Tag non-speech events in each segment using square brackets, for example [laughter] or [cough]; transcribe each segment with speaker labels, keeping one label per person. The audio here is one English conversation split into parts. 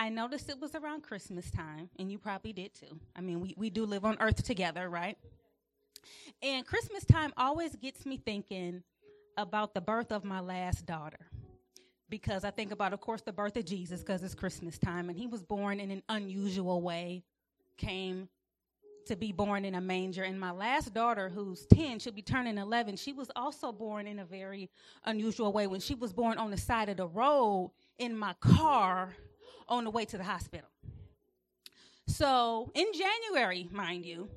Speaker 1: I noticed it was around Christmas time, and you probably did too. I mean, we, we do live on earth together, right? And Christmas time always gets me thinking about the birth of my last daughter. Because I think about, of course, the birth of Jesus because it's Christmas time, and he was born in an unusual way, came to be born in a manger. And my last daughter, who's 10, she'll be turning 11, she was also born in a very unusual way. When she was born on the side of the road in my car on the way to the hospital. So in January, mind you,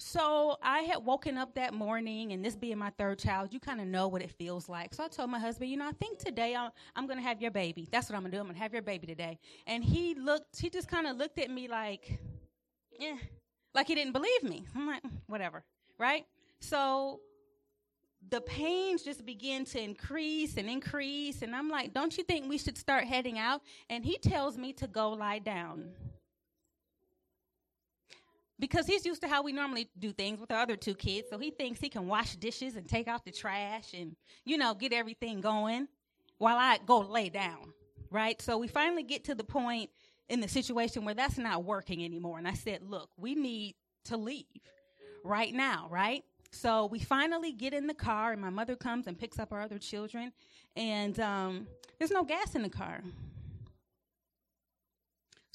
Speaker 1: so I had woken up that morning, and this being my third child, you kind of know what it feels like. So I told my husband, you know, I think today I'm, I'm going to have your baby. That's what I'm going to do. I'm going to have your baby today. And he looked, he just kind of looked at me like, yeah, like he didn't believe me. I'm like, mm, whatever, right? So the pains just begin to increase and increase. And I'm like, don't you think we should start heading out? And he tells me to go lie down. Because he's used to how we normally do things with the other two kids. So he thinks he can wash dishes and take out the trash and, you know, get everything going while I go lay down. Right? So we finally get to the point in the situation where that's not working anymore. And I said, look, we need to leave right now, right? So we finally get in the car, and my mother comes and picks up our other children, and um, there's no gas in the car.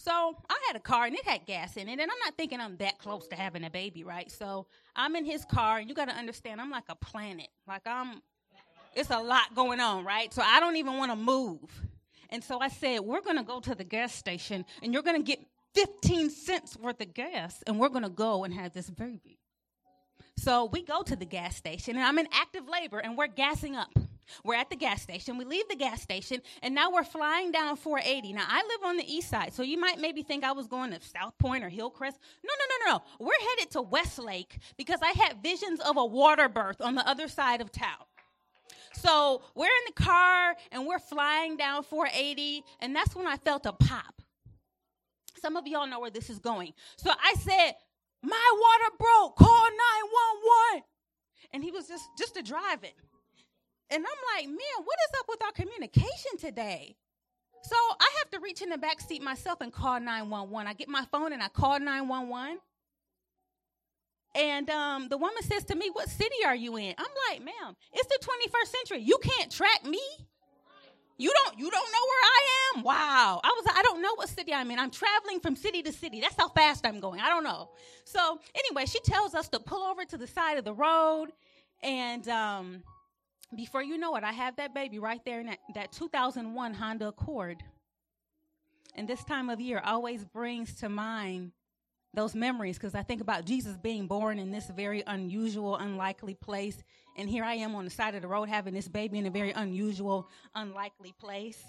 Speaker 1: So I had a car and it had gas in it, and I'm not thinking I'm that close to having a baby, right? So I'm in his car, and you got to understand, I'm like a planet. Like I'm, it's a lot going on, right? So I don't even want to move. And so I said, we're going to go to the gas station, and you're going to get 15 cents worth of gas, and we're going to go and have this baby. So we go to the gas station, and I'm in active labor, and we're gassing up. We're at the gas station. We leave the gas station, and now we're flying down 480. Now, I live on the east side, so you might maybe think I was going to South Pointe or Hillcrest. No, no, no, no. We're headed to Westlake because I had visions of a water birth on the other side of town. So we're in the car and we're flying down 480, and that's when I felt a pop. Some of y'all know where this is going. So I said, my water broke. Call 911. And he was just just drive it. And I'm like, man, what is up with our communication today? So I have to reach in the back seat myself and call 911. I get my phone and I call 911. And um, the woman says to me, What city are you in? I'm like, ma'am, it's the 21st century. You can't track me. You don't you don't know where I am? Wow. I was I don't know what city I'm in. I'm traveling from city to city. That's how fast I'm going. I don't know. So anyway, she tells us to pull over to the side of the road. And um, before you know it, I have that baby right there in that, that 2001 Honda Accord. And this time of year always brings to mind those memories because I think about Jesus being born in this very unusual, unlikely place. And here I am on the side of the road having this baby in a very unusual, unlikely place.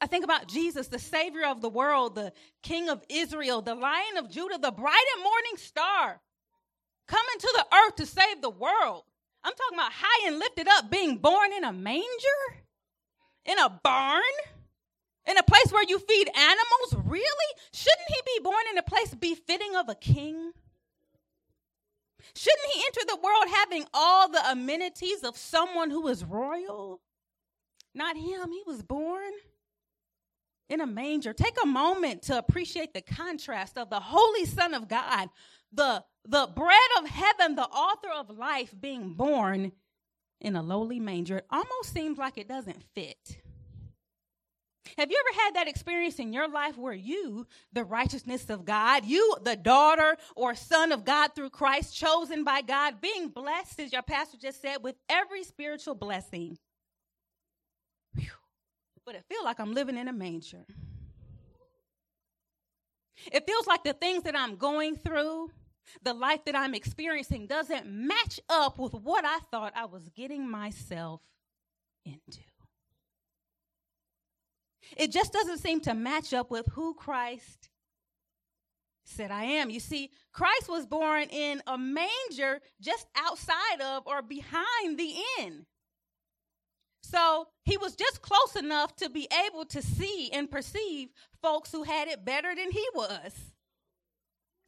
Speaker 1: I think about Jesus, the Savior of the world, the King of Israel, the Lion of Judah, the bright and morning star, coming to the earth to save the world. I'm talking about high and lifted up, being born in a manger, in a barn in a place where you feed animals? Really? Shouldn't he be born in a place befitting of a king? Shouldn't he enter the world having all the amenities of someone who is royal? Not him. He was born in a manger. Take a moment to appreciate the contrast of the Holy Son of God, the, the bread of heaven, the author of life, being born in a lowly manger. It almost seems like it doesn't fit. Have you ever had that experience in your life where you, the righteousness of God, you, the daughter or son of God through Christ, chosen by God, being blessed, as your pastor just said, with every spiritual blessing? Whew. But it feels like I'm living in a manger. It feels like the things that I'm going through, the life that I'm experiencing, doesn't match up with what I thought I was getting myself into. It just doesn't seem to match up with who Christ said I am. You see, Christ was born in a manger just outside of or behind the inn. So he was just close enough to be able to see and perceive folks who had it better than he was.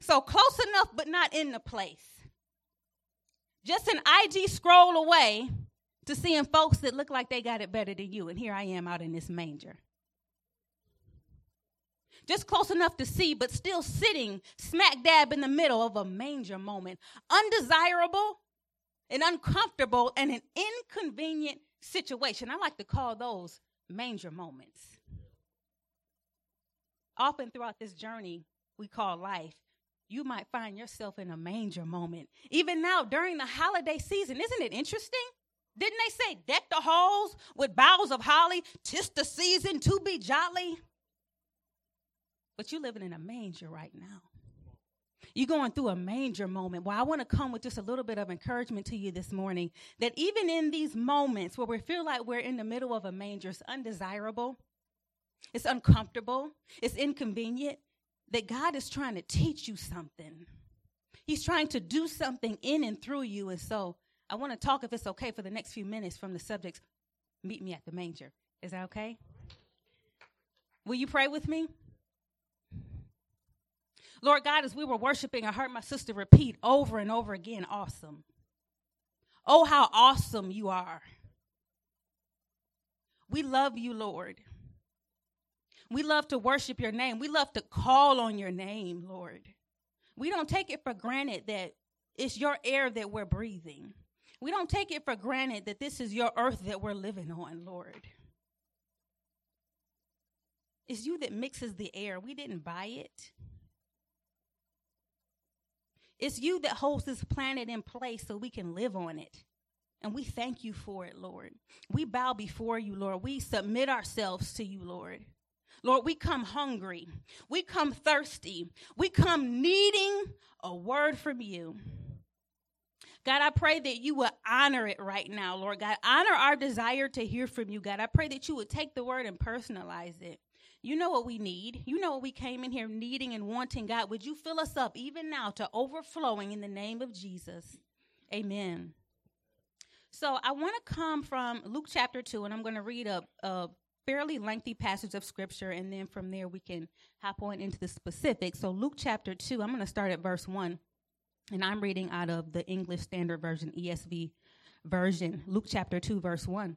Speaker 1: So close enough, but not in the place. Just an IG scroll away to seeing folks that look like they got it better than you. And here I am out in this manger. Just close enough to see, but still sitting smack dab in the middle of a manger moment. Undesirable and uncomfortable and an inconvenient situation. I like to call those manger moments. Often throughout this journey we call life, you might find yourself in a manger moment. Even now, during the holiday season, isn't it interesting? Didn't they say, deck the halls with boughs of holly, tis the season to be jolly? But you're living in a manger right now. You're going through a manger moment. Well, I want to come with just a little bit of encouragement to you this morning that even in these moments where we feel like we're in the middle of a manger, it's undesirable, it's uncomfortable, it's inconvenient, that God is trying to teach you something. He's trying to do something in and through you. And so I want to talk, if it's okay, for the next few minutes from the subjects Meet me at the manger. Is that okay? Will you pray with me? Lord God, as we were worshiping, I heard my sister repeat over and over again awesome. Oh, how awesome you are. We love you, Lord. We love to worship your name. We love to call on your name, Lord. We don't take it for granted that it's your air that we're breathing. We don't take it for granted that this is your earth that we're living on, Lord. It's you that mixes the air. We didn't buy it. It's you that holds this planet in place so we can live on it. And we thank you for it, Lord. We bow before you, Lord. We submit ourselves to you, Lord. Lord, we come hungry. We come thirsty. We come needing a word from you. God, I pray that you will honor it right now, Lord God. Honor our desire to hear from you, God. I pray that you would take the word and personalize it. You know what we need. You know what we came in here needing and wanting, God. Would you fill us up even now to overflowing in the name of Jesus? Amen. So I want to come from Luke chapter 2, and I'm going to read a, a fairly lengthy passage of scripture, and then from there we can hop on into the specifics. So, Luke chapter 2, I'm going to start at verse 1, and I'm reading out of the English Standard Version, ESV version. Luke chapter 2, verse 1.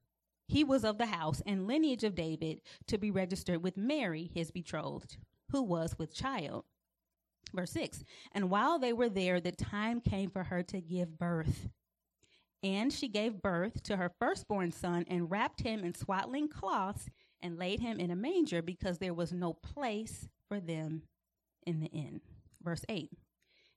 Speaker 1: he was of the house and lineage of David to be registered with Mary, his betrothed, who was with child. Verse 6 And while they were there, the time came for her to give birth. And she gave birth to her firstborn son and wrapped him in swaddling cloths and laid him in a manger because there was no place for them in the inn. Verse 8.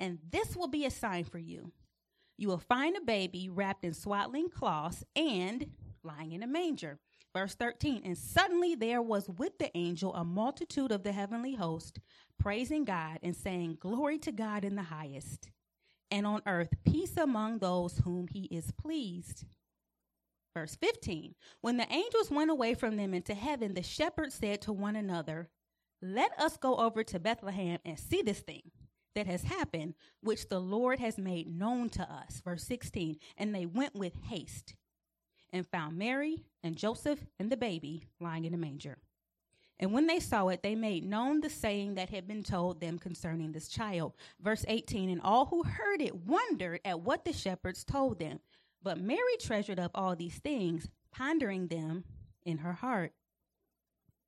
Speaker 1: And this will be a sign for you. You will find a baby wrapped in swaddling cloths and lying in a manger. Verse 13. And suddenly there was with the angel a multitude of the heavenly host, praising God and saying, Glory to God in the highest, and on earth peace among those whom he is pleased. Verse 15 When the angels went away from them into heaven, the shepherds said to one another, Let us go over to Bethlehem and see this thing that has happened, which the Lord has made known to us. Verse 16 And they went with haste and found Mary and Joseph and the baby lying in a manger. And when they saw it, they made known the saying that had been told them concerning this child. Verse 18 And all who heard it wondered at what the shepherds told them. But Mary treasured up all these things, pondering them in her heart.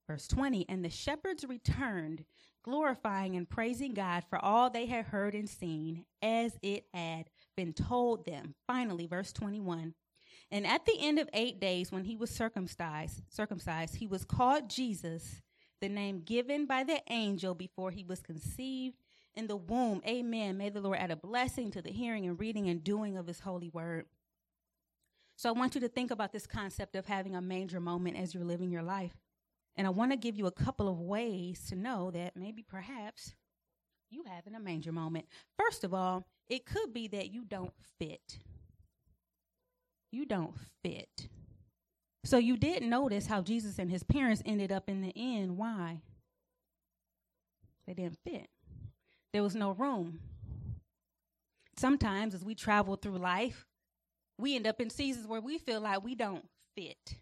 Speaker 1: Verse 20 And the shepherds returned, glorifying and praising God for all they had heard and seen, as it had been told them. Finally, verse 21 And at the end of eight days, when he was circumcised, circumcised, he was called Jesus, the name given by the angel before he was conceived in the womb. Amen. May the Lord add a blessing to the hearing and reading and doing of his holy word. So I want you to think about this concept of having a manger moment as you're living your life. And I want to give you a couple of ways to know that maybe perhaps you having a manger moment. First of all, it could be that you don't fit. You don't fit. So you did notice how Jesus and his parents ended up in the end. Why? They didn't fit. There was no room. Sometimes as we travel through life, we end up in seasons where we feel like we don't fit.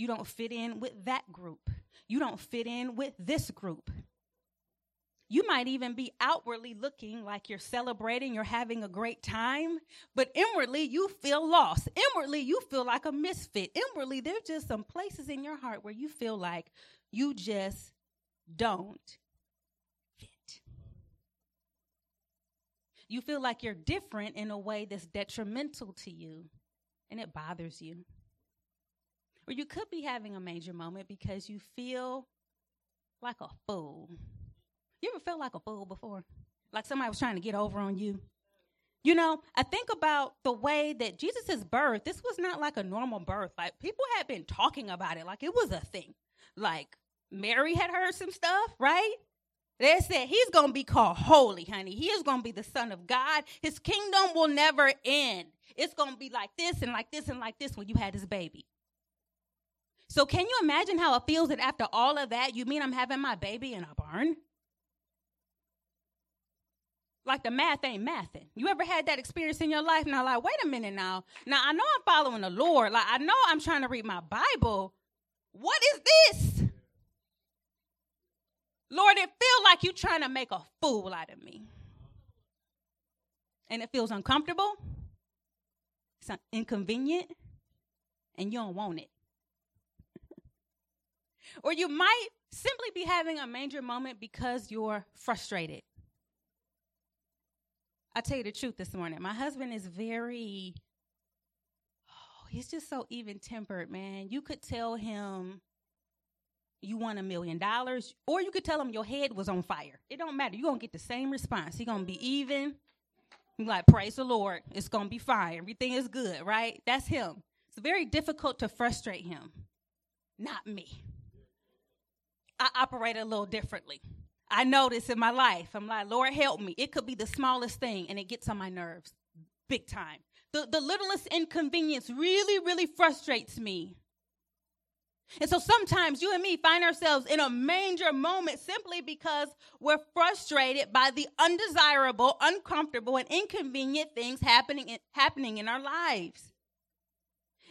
Speaker 1: You don't fit in with that group. You don't fit in with this group. You might even be outwardly looking like you're celebrating, you're having a great time, but inwardly you feel lost. Inwardly you feel like a misfit. Inwardly, there's just some places in your heart where you feel like you just don't fit. You feel like you're different in a way that's detrimental to you and it bothers you. Or you could be having a major moment because you feel like a fool you ever felt like a fool before? Like somebody was trying to get over on you? You know, I think about the way that Jesus' birth, this was not like a normal birth. Like people had been talking about it like it was a thing. Like Mary had heard some stuff, right? They said he's going to be called holy, honey. He is going to be the son of God. His kingdom will never end. It's going to be like this and like this and like this when you had this baby. So can you imagine how it feels that after all of that, you mean I'm having my baby in a barn? like the math ain't mathing. You ever had that experience in your life? Now, like, wait a minute now. Now, I know I'm following the Lord. Like, I know I'm trying to read my Bible. What is this? Lord, it feels like you're trying to make a fool out of me. And it feels uncomfortable, it's inconvenient, and you don't want it. Or you might simply be having a major moment because you're frustrated I tell you the truth this morning. My husband is very, oh, he's just so even tempered, man. You could tell him you won a million dollars, or you could tell him your head was on fire. It don't matter. You're gonna get the same response. He's gonna be even. He's like, praise the Lord. It's gonna be fine. Everything is good, right? That's him. It's very difficult to frustrate him. Not me. I operate a little differently. I notice in my life, I'm like, Lord, help me. It could be the smallest thing and it gets on my nerves big time. The, the littlest inconvenience really, really frustrates me. And so sometimes you and me find ourselves in a manger moment simply because we're frustrated by the undesirable, uncomfortable, and inconvenient things happening in, happening in our lives.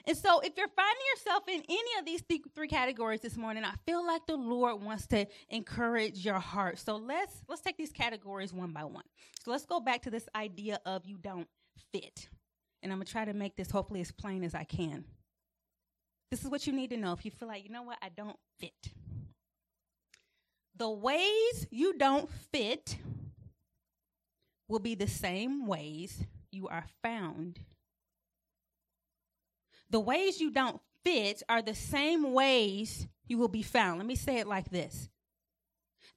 Speaker 1: And so, if you're finding yourself in any of these th- three categories this morning, I feel like the Lord wants to encourage your heart. So let's let's take these categories one by one. So let's go back to this idea of you don't fit, and I'm gonna try to make this hopefully as plain as I can. This is what you need to know if you feel like you know what I don't fit. The ways you don't fit will be the same ways you are found the ways you don't fit are the same ways you will be found. Let me say it like this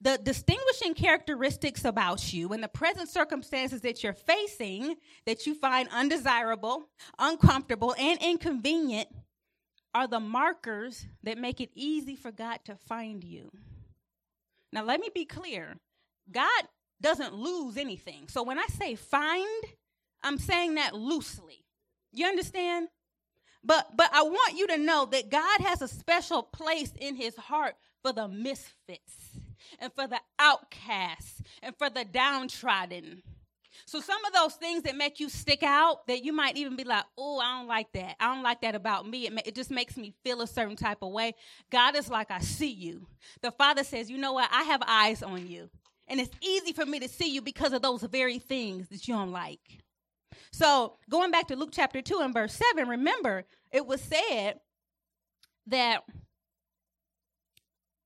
Speaker 1: the distinguishing characteristics about you and the present circumstances that you're facing that you find undesirable, uncomfortable, and inconvenient are the markers that make it easy for God to find you. Now, let me be clear God doesn't lose anything. So when I say find, I'm saying that loosely. You understand? But but I want you to know that God has a special place in his heart for the misfits and for the outcasts and for the downtrodden. So some of those things that make you stick out, that you might even be like, "Oh, I don't like that. I don't like that about me. It, ma- it just makes me feel a certain type of way." God is like, "I see you." The Father says, "You know what? I have eyes on you, and it's easy for me to see you because of those very things that you don't like." So going back to Luke chapter 2 and verse 7, remember, it was said that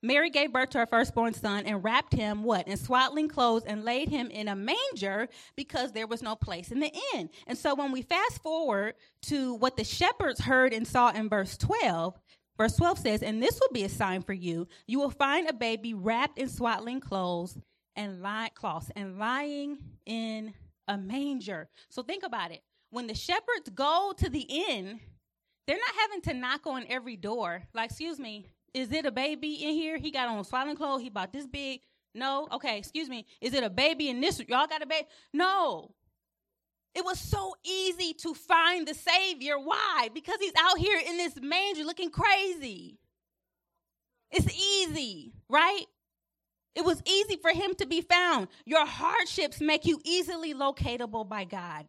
Speaker 1: Mary gave birth to her firstborn son and wrapped him what in swaddling clothes and laid him in a manger because there was no place in the inn. And so when we fast forward to what the shepherds heard and saw in verse 12, verse 12 says, "And this will be a sign for you: you will find a baby wrapped in swaddling clothes and lie cloths and lying in a manger. So think about it. When the shepherds go to the inn, they're not having to knock on every door. Like, excuse me, is it a baby in here? He got on swaddling clothes. He bought this big. No. Okay, excuse me. Is it a baby in this? Y'all got a baby? No. It was so easy to find the Savior. Why? Because he's out here in this manger looking crazy. It's easy, right? It was easy for him to be found. Your hardships make you easily locatable by God.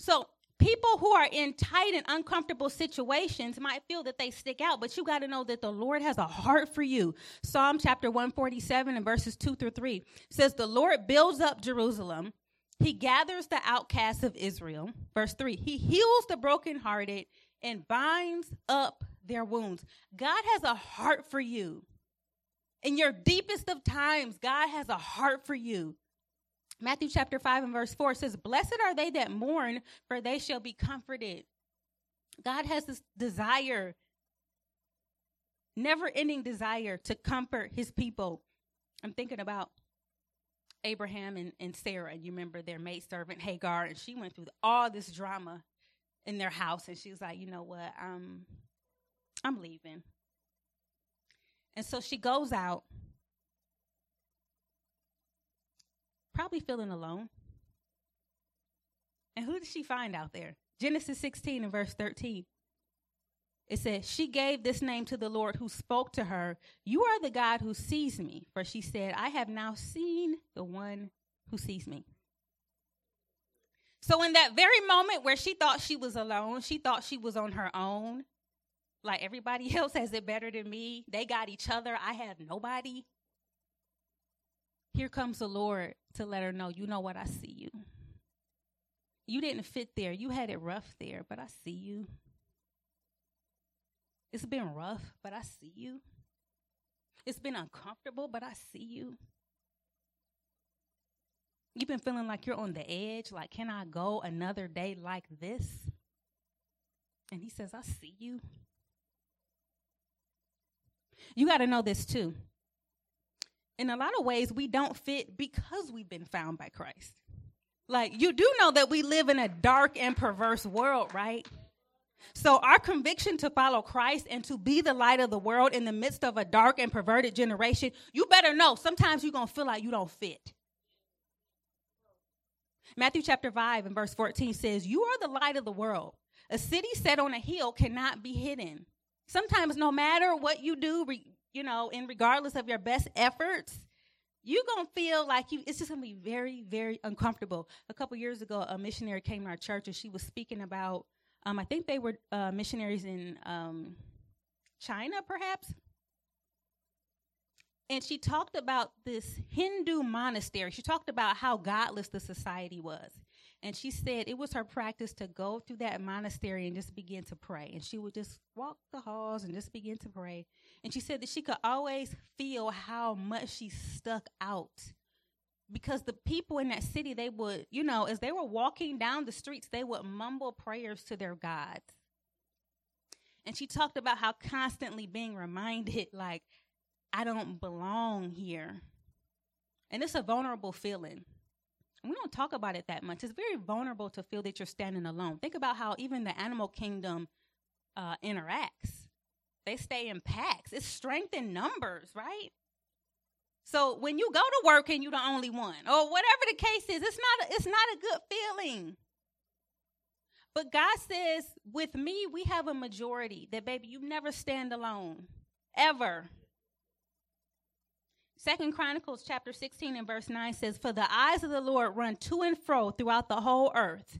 Speaker 1: So, people who are in tight and uncomfortable situations might feel that they stick out, but you got to know that the Lord has a heart for you. Psalm chapter 147 and verses 2 through 3 says, The Lord builds up Jerusalem, He gathers the outcasts of Israel. Verse 3 He heals the brokenhearted and binds up their wounds. God has a heart for you. In your deepest of times, God has a heart for you. Matthew chapter 5 and verse 4 says, Blessed are they that mourn, for they shall be comforted. God has this desire, never ending desire to comfort his people. I'm thinking about Abraham and, and Sarah. You remember their maidservant Hagar, and she went through all this drama in their house, and she was like, You know what? Um, I'm leaving. And so she goes out probably feeling alone. And who did she find out there? Genesis 16 and verse 13. It says, She gave this name to the Lord who spoke to her, You are the God who sees me. For she said, I have now seen the one who sees me. So, in that very moment where she thought she was alone, she thought she was on her own, like everybody [laughs] else has it better than me, they got each other, I have nobody. Here comes the Lord to let her know, you know what, I see you. You didn't fit there. You had it rough there, but I see you. It's been rough, but I see you. It's been uncomfortable, but I see you. You've been feeling like you're on the edge, like, can I go another day like this? And he says, I see you. You got to know this too in a lot of ways, we don't fit because we've been found by Christ. Like, you do know that we live in a dark and perverse world, right? So, our conviction to follow Christ and to be the light of the world in the midst of a dark and perverted generation, you better know sometimes you're going to feel like you don't fit. Matthew chapter 5 and verse 14 says, You are the light of the world. A city set on a hill cannot be hidden. Sometimes, no matter what you do, you know, and regardless of your best efforts, you're gonna feel like you it's just gonna be very, very uncomfortable. A couple years ago, a missionary came to our church and she was speaking about um, I think they were uh, missionaries in um, China, perhaps. And she talked about this Hindu monastery. She talked about how godless the society was. And she said it was her practice to go through that monastery and just begin to pray. And she would just walk the halls and just begin to pray. And she said that she could always feel how much she stuck out. Because the people in that city, they would, you know, as they were walking down the streets, they would mumble prayers to their gods. And she talked about how constantly being reminded, like, I don't belong here. And it's a vulnerable feeling we don't talk about it that much. It's very vulnerable to feel that you're standing alone. Think about how even the animal kingdom uh, interacts. They stay in packs. It's strength in numbers, right? So when you go to work and you're the only one, or whatever the case is, it's not a, it's not a good feeling. But God says, with me, we have a majority that, baby, you never stand alone, ever. Second Chronicles chapter 16 and verse 9 says, For the eyes of the Lord run to and fro throughout the whole earth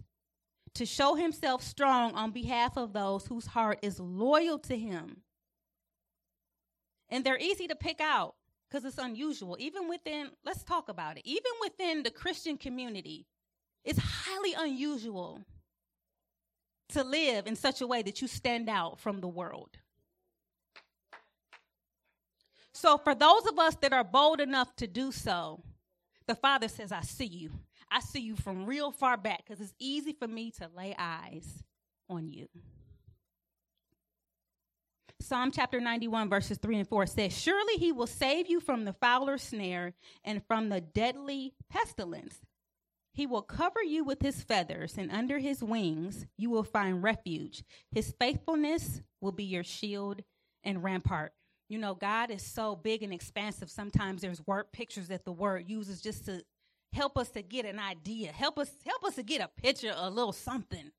Speaker 1: to show himself strong on behalf of those whose heart is loyal to him. And they're easy to pick out because it's unusual. Even within, let's talk about it, even within the Christian community, it's highly unusual to live in such a way that you stand out from the world. So, for those of us that are bold enough to do so, the Father says, I see you. I see you from real far back because it's easy for me to lay eyes on you. Psalm chapter 91, verses 3 and 4 says, Surely he will save you from the fowler's snare and from the deadly pestilence. He will cover you with his feathers, and under his wings you will find refuge. His faithfulness will be your shield and rampart. You know, God is so big and expansive. Sometimes there's word pictures that the word uses just to help us to get an idea, help us help us to get a picture, a little something.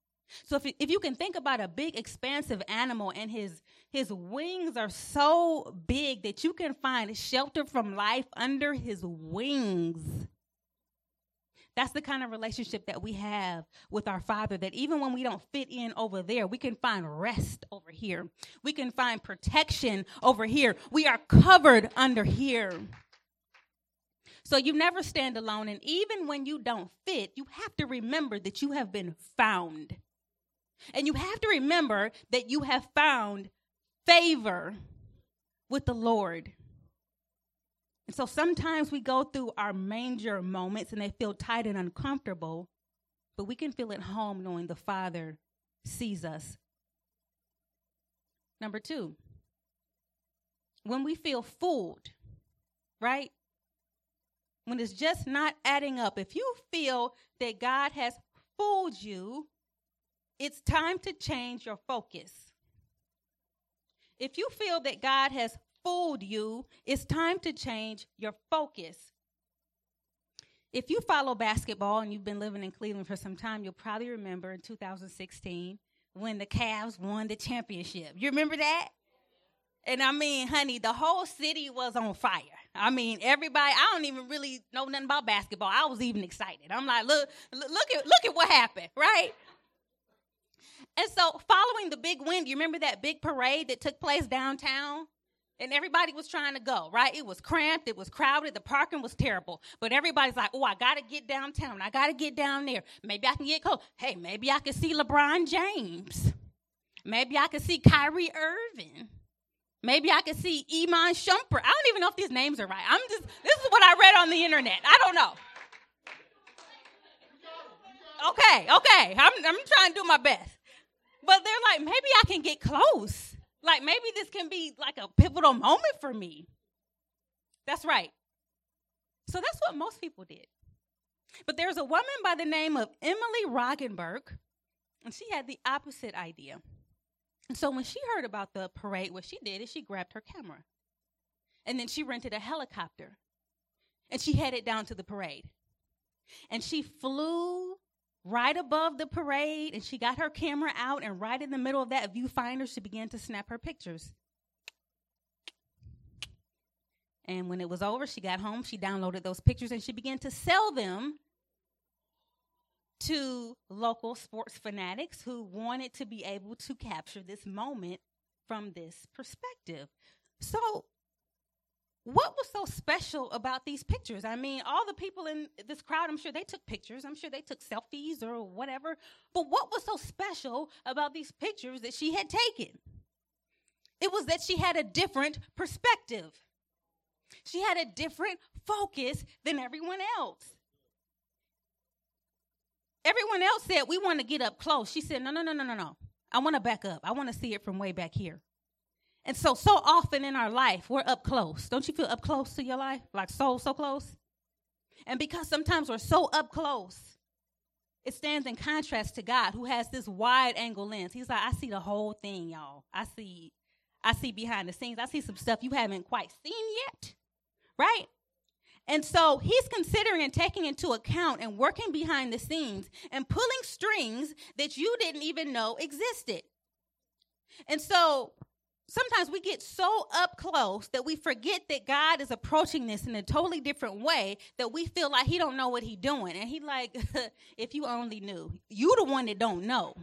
Speaker 1: So if you, if you can think about a big expansive animal and his his wings are so big that you can find shelter from life under his wings. That's the kind of relationship that we have with our Father, that even when we don't fit in over there, we can find rest over here. We can find protection over here. We are covered under here. So you never stand alone. And even when you don't fit, you have to remember that you have been found. And you have to remember that you have found favor with the Lord. And so sometimes we go through our manger moments and they feel tight and uncomfortable, but we can feel at home knowing the Father sees us. Number two, when we feel fooled, right? When it's just not adding up, if you feel that God has fooled you, it's time to change your focus. If you feel that God has fooled you, it's time to change your focus. If you follow basketball and you've been living in Cleveland for some time, you'll probably remember in 2016 when the Cavs won the championship. You remember that? And I mean, honey, the whole city was on fire. I mean, everybody. I don't even really know nothing about basketball. I was even excited. I'm like, look, look at look at what happened, right? And so, following the big win, you remember that big parade that took place downtown? And everybody was trying to go, right? It was cramped, it was crowded, the parking was terrible. But everybody's like, oh, I got to get downtown. I got to get down there. Maybe I can get close. Hey, maybe I can see LeBron James. Maybe I can see Kyrie Irving. Maybe I can see Iman Shumpert. I don't even know if these names are right. I'm just, this is what I read on the internet. I don't know. Okay, okay. I'm, I'm trying to do my best. But they're like, maybe I can get close. Like maybe this can be like a pivotal moment for me. That's right. So that's what most people did. But there's a woman by the name of Emily Roggenberg, and she had the opposite idea. And so when she heard about the parade, what she did is she grabbed her camera. And then she rented a helicopter. And she headed down to the parade. And she flew right above the parade and she got her camera out and right in the middle of that viewfinder she began to snap her pictures. And when it was over she got home she downloaded those pictures and she began to sell them to local sports fanatics who wanted to be able to capture this moment from this perspective. So what was so special about these pictures? I mean, all the people in this crowd, I'm sure they took pictures. I'm sure they took selfies or whatever. But what was so special about these pictures that she had taken? It was that she had a different perspective. She had a different focus than everyone else. Everyone else said, We want to get up close. She said, No, no, no, no, no, no. I want to back up. I want to see it from way back here. And so, so often in our life, we're up close. Don't you feel up close to your life? Like so, so close? And because sometimes we're so up close, it stands in contrast to God who has this wide angle lens. He's like, I see the whole thing, y'all. I see, I see behind the scenes. I see some stuff you haven't quite seen yet. Right? And so he's considering and taking into account and working behind the scenes and pulling strings that you didn't even know existed. And so sometimes we get so up close that we forget that God is approaching this in a totally different way that we feel like he don't know what he doing. And he like, [laughs] if you only knew. You the one that don't know.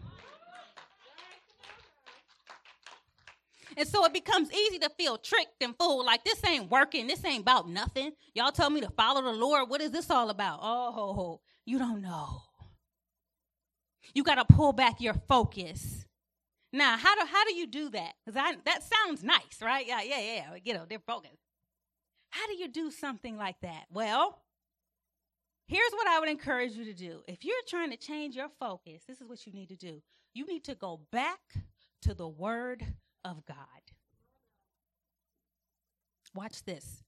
Speaker 1: And so it becomes easy to feel tricked and fooled. Like this ain't working. This ain't about nothing. Y'all tell me to follow the Lord. What is this all about? Oh, you don't know. You got to pull back your focus now, how do how do you do that? Because that sounds nice, right? Yeah, yeah, yeah. You know, they're focused. How do you do something like that? Well, here's what I would encourage you to do. If you're trying to change your focus, this is what you need to do. You need to go back to the Word of God. Watch this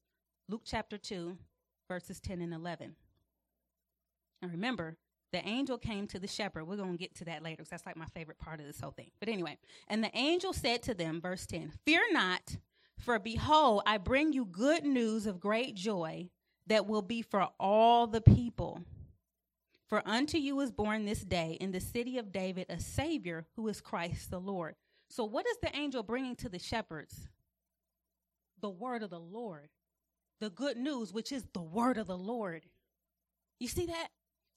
Speaker 1: Luke chapter 2, verses 10 and 11. And remember, the angel came to the shepherd. We're going to get to that later because that's like my favorite part of this whole thing. But anyway, and the angel said to them, verse 10 Fear not, for behold, I bring you good news of great joy that will be for all the people. For unto you is born this day in the city of David a Savior who is Christ the Lord. So, what is the angel bringing to the shepherds? The word of the Lord, the good news, which is the word of the Lord. You see that?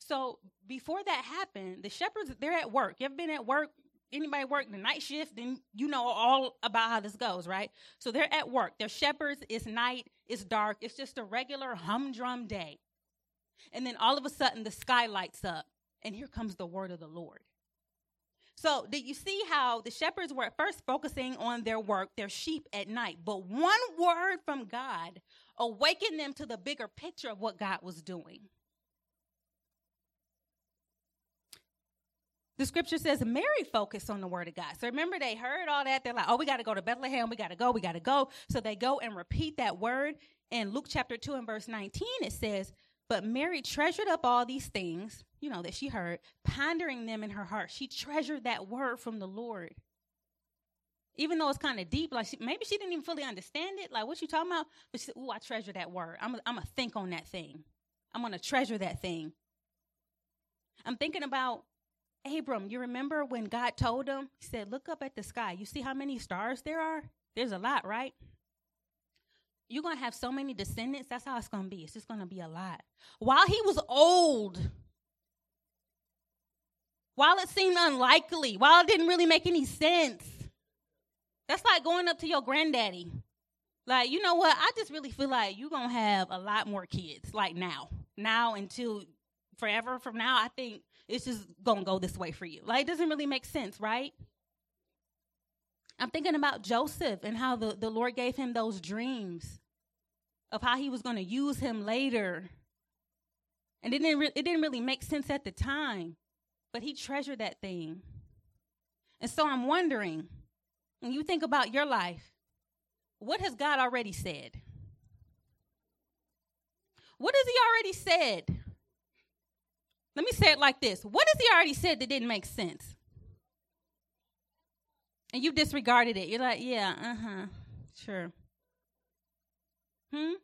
Speaker 1: So before that happened, the shepherds they're at work. You ever been at work? Anybody work the night shift? Then you know all about how this goes, right? So they're at work. They're shepherds. It's night. It's dark. It's just a regular humdrum day. And then all of a sudden, the sky lights up, and here comes the word of the Lord. So, did you see how the shepherds were at first focusing on their work, their sheep at night? But one word from God awakened them to the bigger picture of what God was doing. The scripture says Mary focused on the word of God. So remember, they heard all that. They're like, oh, we got to go to Bethlehem. We got to go. We got to go. So they go and repeat that word. In Luke chapter 2 and verse 19, it says, But Mary treasured up all these things, you know, that she heard, pondering them in her heart. She treasured that word from the Lord. Even though it's kind of deep, like she, maybe she didn't even fully understand it. Like, what you talking about? But she said, I treasure that word. I'm going to think on that thing. I'm going to treasure that thing. I'm thinking about Abram, you remember when God told him, He said, Look up at the sky. You see how many stars there are? There's a lot, right? You're going to have so many descendants. That's how it's going to be. It's just going to be a lot. While he was old, while it seemed unlikely, while it didn't really make any sense, that's like going up to your granddaddy. Like, you know what? I just really feel like you're going to have a lot more kids, like now. Now until forever from now, I think it's just gonna go this way for you. Like it doesn't really make sense, right? I'm thinking about Joseph and how the, the Lord gave him those dreams of how he was to use him later. And it didn't, re- it didn't really make sense at the time, but he treasured that thing. And so I'm wondering, when you think about your life, what has God already said? What has he already said? Let me say it like this What has he already said that didn't make sense? And you disregarded it. You're like, yeah, uh huh, sure. Hmm?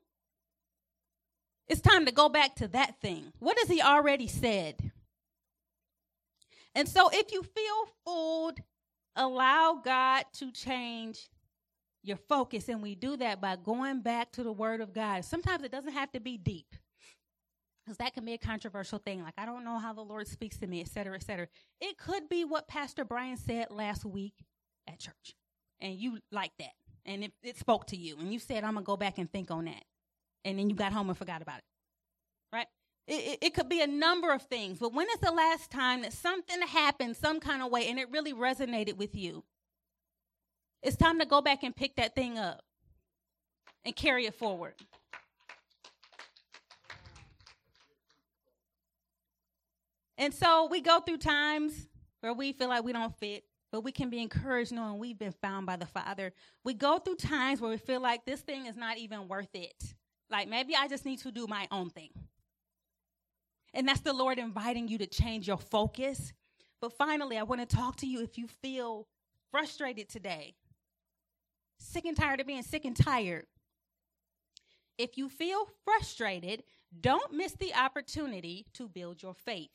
Speaker 1: It's time to go back to that thing. What has he already said? And so if you feel fooled, allow God to change your focus. And we do that by going back to the Word of God. Sometimes it doesn't have to be deep because that can be a controversial thing. Like, I don't know how the Lord speaks to me, et cetera, et cetera. It could be what Pastor Brian said last week at church, and you like that, and it, it spoke to you, and you said, I'm going to go back and think on that. And then you got home and forgot about it, right? It, it, it could be a number of things, but when is the last time that something happened some kind of way and it really resonated with you? It's time to go back and pick that thing up and carry it forward. And so we go through times where we feel like we don't fit, but we can be encouraged knowing we've been found by the Father. We go through times where we feel like this thing is not even worth it. Like maybe I just need to do my own thing. And that's the Lord inviting you to change your focus. But finally, I want to talk to you if you feel frustrated today, sick and tired of being sick and tired. If you feel frustrated, don't miss the opportunity to build your faith.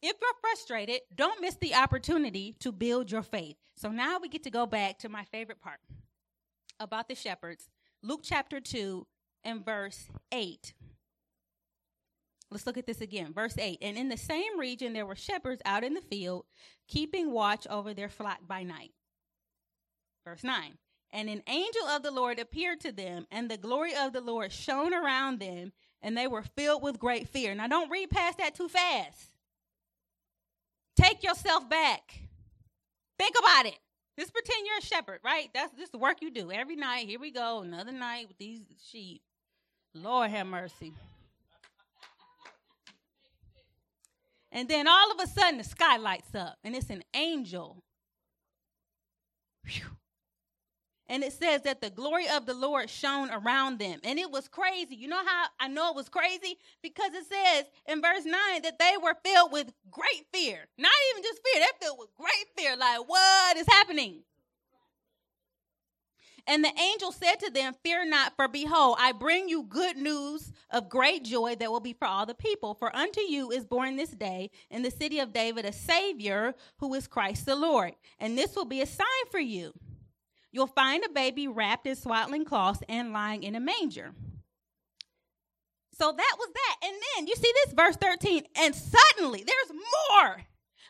Speaker 1: If you're frustrated, don't miss the opportunity to build your faith. So now we get to go back to my favorite part about the shepherds, Luke chapter 2 and verse 8. Let's look at this again. Verse 8. And in the same region, there were shepherds out in the field, keeping watch over their flock by night. Verse 9. And an angel of the Lord appeared to them, and the glory of the Lord shone around them, and they were filled with great fear. Now, don't read past that too fast. Take yourself back. Think about it. Just pretend you're a shepherd, right? That's just the work you do every night. Here we go, another night with these sheep. Lord have mercy. And then all of a sudden the sky lights up and it's an angel. Whew. And it says that the glory of the Lord shone around them. And it was crazy. You know how I know it was crazy? Because it says in verse 9 that they were filled with great fear. Not even just fear, they're filled with great fear. Like, what is happening? And the angel said to them, Fear not, for behold, I bring you good news of great joy that will be for all the people. For unto you is born this day in the city of David a Savior who is Christ the Lord. And this will be a sign for you. You'll find a baby wrapped in swaddling cloths and lying in a manger. So that was that. And then you see this verse 13, and suddenly there's more.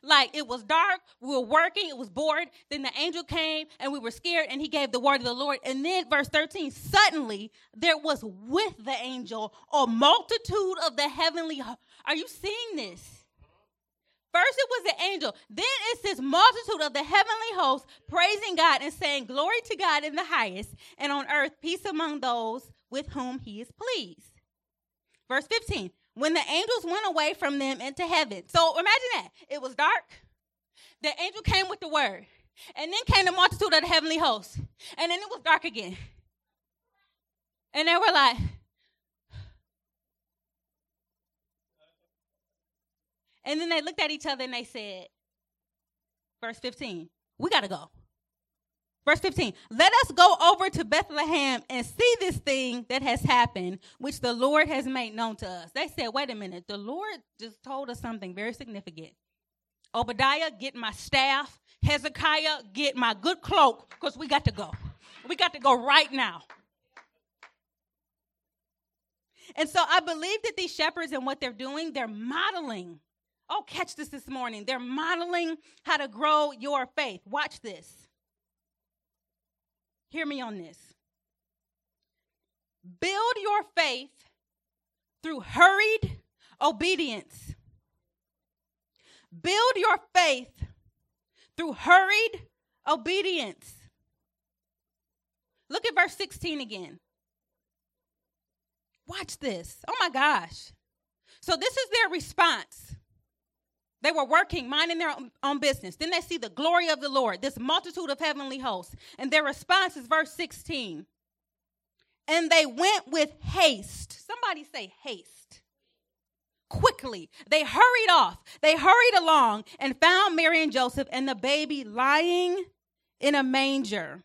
Speaker 1: Like it was dark, we were working, it was bored. Then the angel came and we were scared, and he gave the word of the Lord. And then, verse 13, suddenly there was with the angel a multitude of the heavenly. Are you seeing this? First, it was the angel. Then it's this multitude of the heavenly hosts praising God and saying, Glory to God in the highest, and on earth peace among those with whom he is pleased. Verse 15 when the angels went away from them into heaven. So imagine that. It was dark. The angel came with the word. And then came the multitude of the heavenly hosts. And then it was dark again. And they were like, and then they looked at each other and they said, verse 15, we got to go. Verse 15, let us go over to Bethlehem and see this thing that has happened, which the Lord has made known to us. They said, wait a minute, the Lord just told us something very significant. Obadiah, get my staff. Hezekiah, get my good cloak, because we got to go. We got to go right now. And so I believe that these shepherds and what they're doing, they're modeling. Oh, catch this this morning. They're modeling how to grow your faith. Watch this. Hear me on this. Build your faith through hurried obedience. Build your faith through hurried obedience. Look at verse 16 again. Watch this. Oh my gosh. So, this is their response they were working, minding their own business. Then they see the glory of the Lord, this multitude of heavenly hosts. And their response is verse 16. And they went with haste. Somebody say haste. Quickly. They hurried off. They hurried along and found Mary and Joseph and the baby lying in a manger.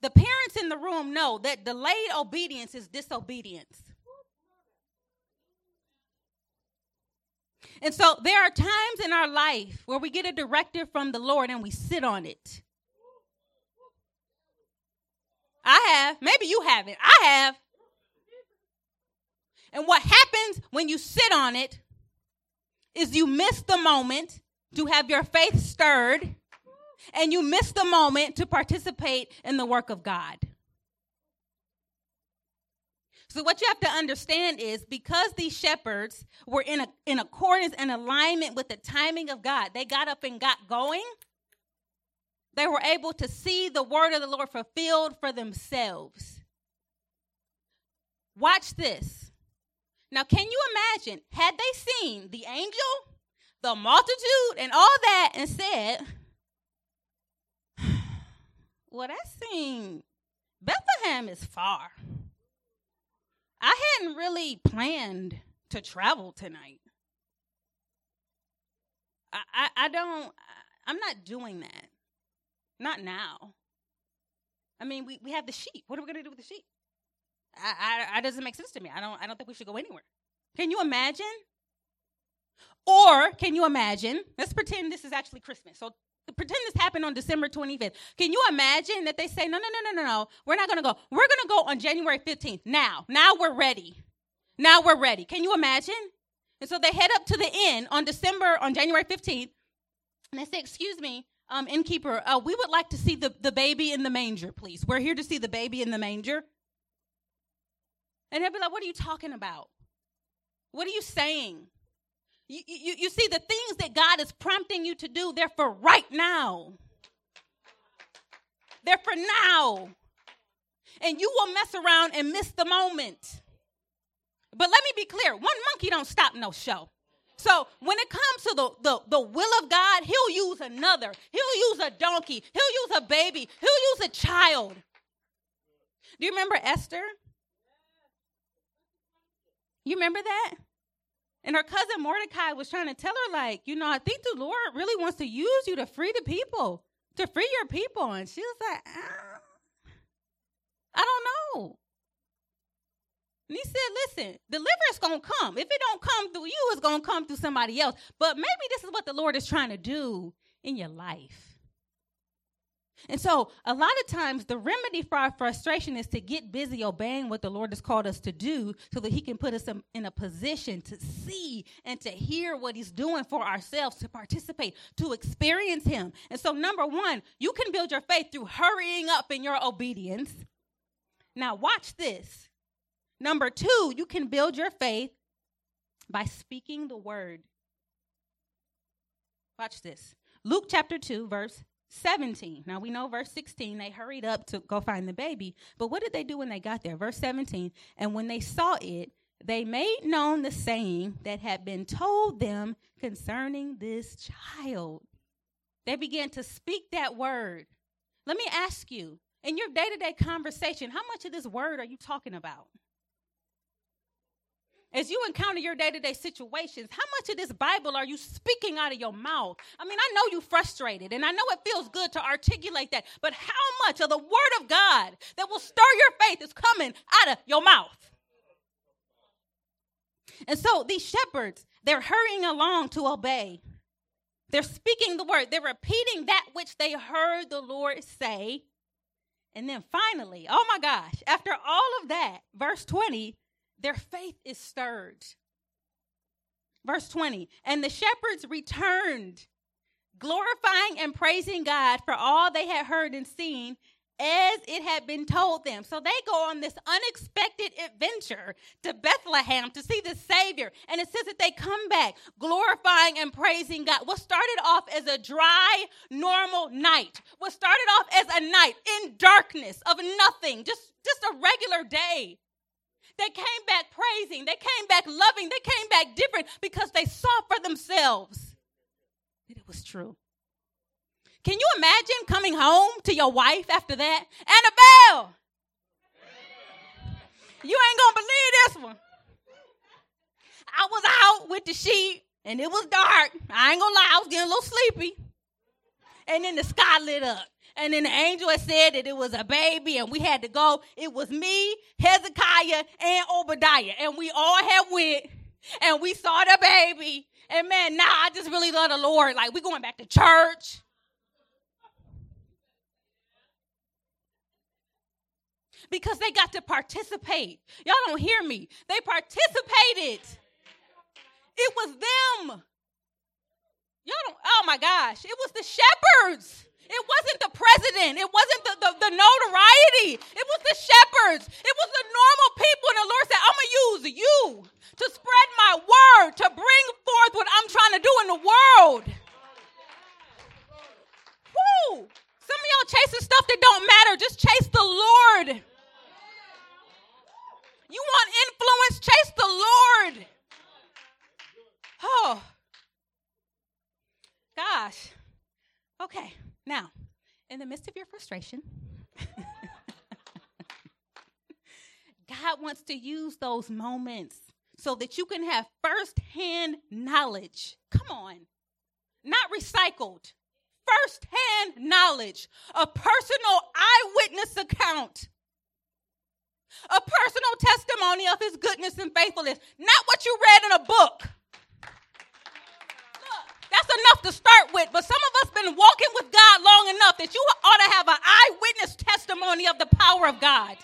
Speaker 1: The parents in the room know that delayed obedience is disobedience. And so there are times in our life where we get a directive from the Lord and we sit on it. I have. Maybe you haven't. I have. And what happens when you sit on it is you miss the moment to have your faith stirred and you miss the moment to participate in the work of God. So what you have to understand is because these shepherds were in a, in accordance and alignment with the timing of God, they got up and got going. They were able to see the word of the Lord fulfilled for themselves. Watch this. Now, can you imagine had they seen the angel, the multitude, and all that and said, [sighs] Well, that seems Bethlehem is far. I hadn't really planned to travel tonight. I, I, I don't, I'm not doing that. Not now. I mean, we, we have the sheep. What are we going to do with the sheep? I, I, I doesn't make sense to me. I don't, I don't think we should go anywhere. Can you imagine? Or can you imagine? Let's pretend this is actually Christmas. So pretend this happened on December 25th. Can you imagine that they say, no, no, no, no, no, no, we're not going to go. We're going to go on January 15th. Now, now we're ready. Now we're ready. Can you imagine? And so they head up to the inn on December, on January 15th, and they say, excuse me, um, innkeeper, uh, we would like to see the, the baby in the manger, please. We're here to see the baby in the manger. And they'll be like, what are you talking about? What are you saying? You, you, you see, the things that God is prompting you to do, they're for right now. They're for now. And you will mess around and miss the moment. But let me be clear one monkey don't stop no show. So when it comes to the, the, the will of God, he'll use another. He'll use a donkey. He'll use a baby. He'll use a child. Do you remember Esther? You remember that? And her cousin Mordecai was trying to tell her, like, you know, I think the Lord really wants to use you to free the people, to free your people. And she was like, ah, I don't know. And he said, listen, deliverance gonna come. If it don't come through you, it's gonna come through somebody else. But maybe this is what the Lord is trying to do in your life. And so, a lot of times, the remedy for our frustration is to get busy obeying what the Lord has called us to do so that He can put us in a position to see and to hear what He's doing for ourselves, to participate, to experience Him. And so, number one, you can build your faith through hurrying up in your obedience. Now, watch this. Number two, you can build your faith by speaking the word. Watch this. Luke chapter 2, verse 17. Now we know verse 16, they hurried up to go find the baby. But what did they do when they got there? Verse 17, and when they saw it, they made known the saying that had been told them concerning this child. They began to speak that word. Let me ask you, in your day to day conversation, how much of this word are you talking about? As you encounter your day to day situations, how much of this Bible are you speaking out of your mouth? I mean, I know you're frustrated and I know it feels good to articulate that, but how much of the Word of God that will stir your faith is coming out of your mouth? And so these shepherds, they're hurrying along to obey. They're speaking the word, they're repeating that which they heard the Lord say. And then finally, oh my gosh, after all of that, verse 20, their faith is stirred. Verse 20, and the shepherds returned, glorifying and praising God for all they had heard and seen as it had been told them. So they go on this unexpected adventure to Bethlehem to see the Savior. And it says that they come back glorifying and praising God. What started off as a dry, normal night, what started off as a night in darkness of nothing, just, just a regular day, they came back praising. They came back loving. They came back different because they saw for themselves that it was true. Can you imagine coming home to your wife after that? Annabelle, you ain't gonna believe this one. I was out with the sheep and it was dark. I ain't gonna lie, I was getting a little sleepy. And then the sky lit up. And then the angel had said that it was a baby and we had to go. It was me, Hezekiah, and Obadiah. And we all had went and we saw the baby. And man, now I just really love the Lord. Like we going back to church. Because they got to participate. Y'all don't hear me. They participated. It was them. Y'all don't, oh my gosh. It was the shepherds. It wasn't the president. It wasn't the, the, the, notoriety. It was the shepherds. It was the normal people. And the Lord said, I'm going to use you to spread my word, to bring forth what I'm trying to do in the world. Woo! Some of y'all chasing stuff that don't matter. Just chase the Lord. You want influence? Chase the Lord. Oh. Gosh. Okay. Now, in the midst of your frustration, [laughs] God wants to use those moments so that you can have firsthand knowledge. Come on. Not recycled. Firsthand knowledge, a personal eyewitness account, a personal testimony of his goodness and faithfulness, not what you read in a book. That's enough to start with. But some of us been walking with God long enough that you ought to have an eyewitness testimony of the power of God.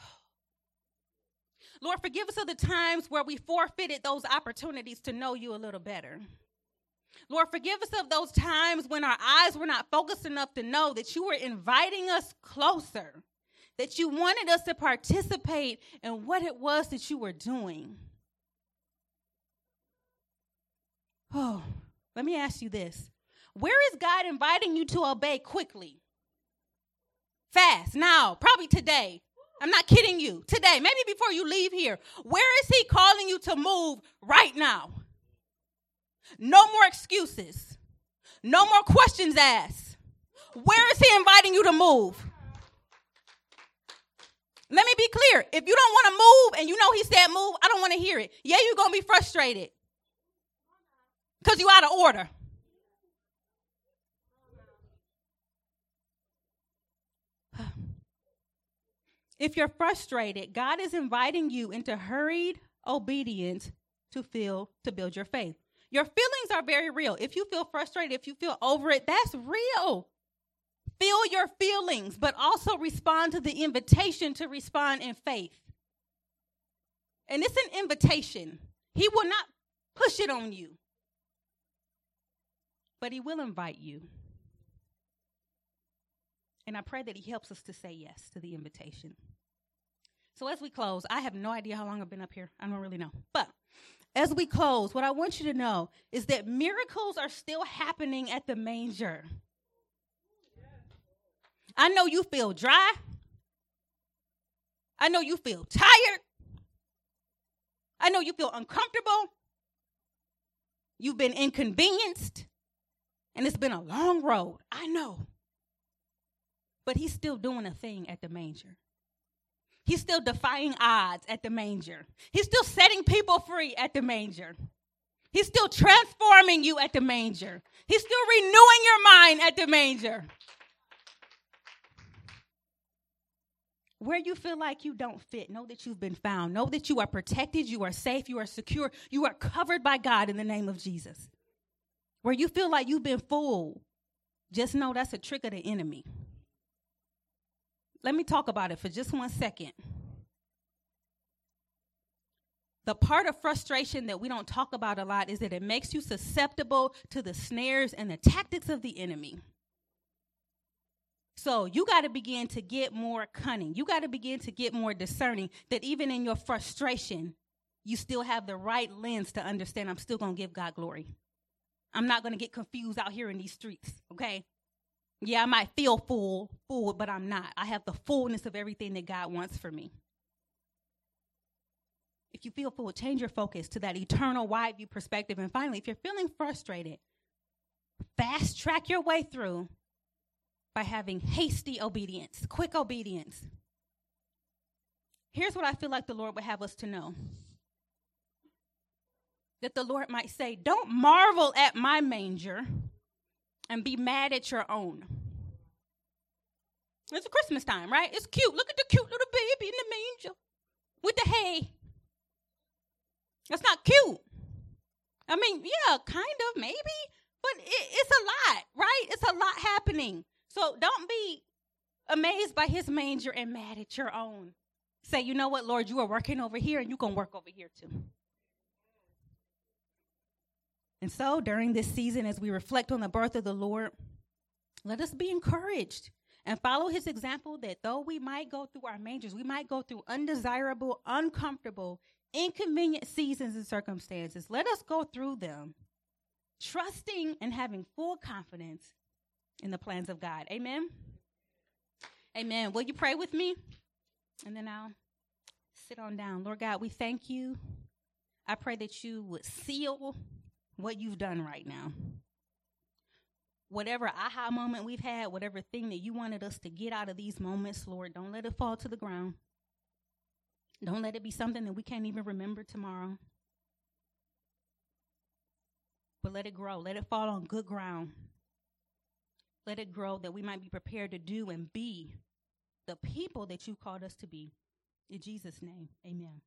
Speaker 1: [sighs] Lord, forgive us of the times where we forfeited those opportunities to know you a little better. Lord, forgive us of those times when our eyes were not focused enough to know that you were inviting us closer, that you wanted us to participate in what it was that you were doing. Oh, let me ask you this. Where is God inviting you to obey quickly? Fast, now, probably today. I'm not kidding you. Today, maybe before you leave here, where is He calling you to move right now? No more excuses. No more questions asked. Where is He inviting you to move? Let me be clear. If you don't want to move and you know He said move, I don't want to hear it. Yeah, you're going to be frustrated because you're out of order. [sighs] If you're frustrated, God is inviting you into hurried obedience to feel to build your faith. Your feelings are very real. If you feel frustrated, if you feel over it, that's real. Feel your feelings, but also respond to the invitation to respond in faith. And it's an invitation. He will not push it on you, but He will invite you. And I pray that He helps us to say yes to the invitation. So as we close, I have no idea how long I've been up here. I don't really know. But as we close, what I want you to know is that miracles are still happening at the manger. I know you feel dry. I know you feel tired. I know you feel uncomfortable. You've been inconvenienced. And it's been a long road. I know. But he's still doing a thing at the manger. He's still defying odds at the manger. He's still setting people free at the manger. He's still transforming you at the manger. He's still renewing your mind at the manger. Where you feel like you don't fit, know that you've been found. Know that you are protected, you are safe, you are secure, you are covered by God in the name of Jesus. Where you feel like you've been fooled, just know that's a trick of the enemy. Let me talk about it for just one second. The part of frustration that we don't talk about a lot is that it makes you susceptible to the snares and the tactics of the enemy. So you got to begin to get more cunning. You got to begin to get more discerning that even in your frustration, you still have the right lens to understand I'm still going to give God glory. I'm not going to get confused out here in these streets, okay? Yeah, I might feel full, full, but I'm not. I have the fullness of everything that God wants for me. If you feel full, change your focus to that eternal wide view perspective. And finally, if you're feeling frustrated, fast track your way through by having hasty obedience, quick obedience. Here's what I feel like the Lord would have us to know that the Lord might say, Don't marvel at my manger and be mad at your own. It's Christmas time, right? It's cute. Look at the cute little baby in the manger with the hay. That's not cute. I mean, yeah, kind of, maybe, but it, it's a lot, right? It's a lot happening. So don't be amazed by his manger and mad at your own. Say, you know what, Lord, you are working over here and you can work over here too. And so during this season, as we reflect on the birth of the Lord, let us be encouraged and follow his example that though we might go through our mangers, we might go through undesirable, uncomfortable, inconvenient seasons and circumstances. Let us go through them, trusting and having full confidence in the plans of God. Amen. Amen. Will you pray with me? And then I'll sit on down. Lord God, we thank you. I pray that you would seal what you've done right now. Whatever aha moment we've had, whatever thing that you wanted us to get out of these moments, Lord, don't let it fall to the ground. Don't let it be something that we can't even remember tomorrow. But let it grow. Let it fall on good ground. Let it grow that we might be prepared to do and be the people that you called us to be. In Jesus' name, amen.